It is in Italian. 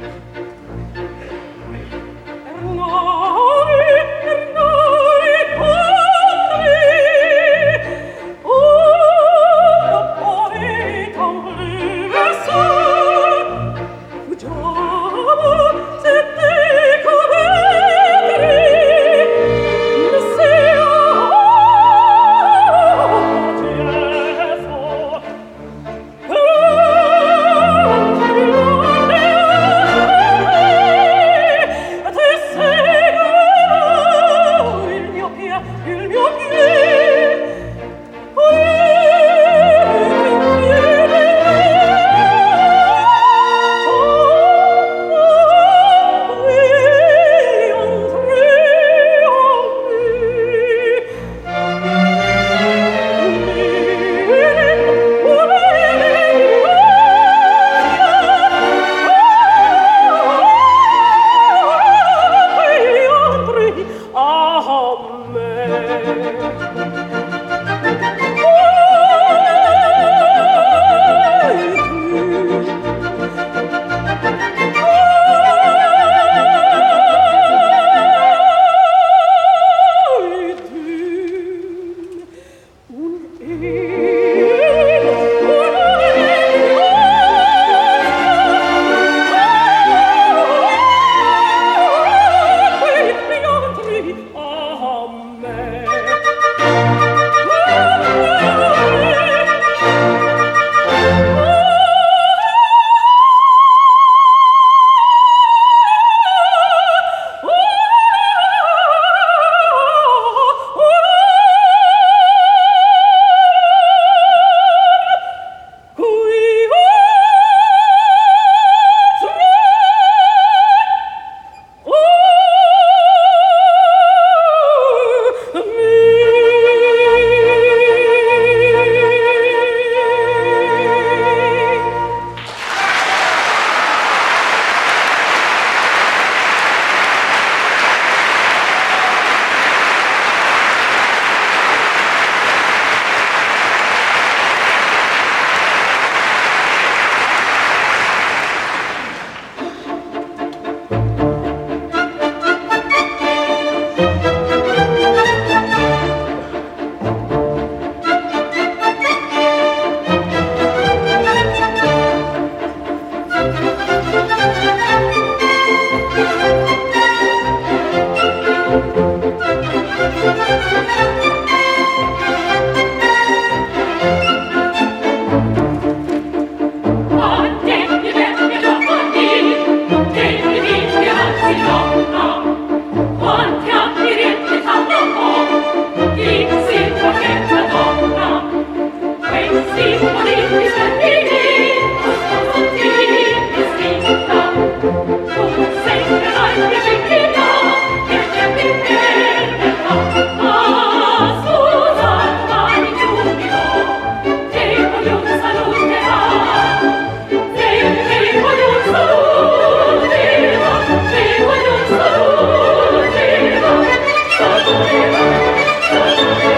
thank you Thank you.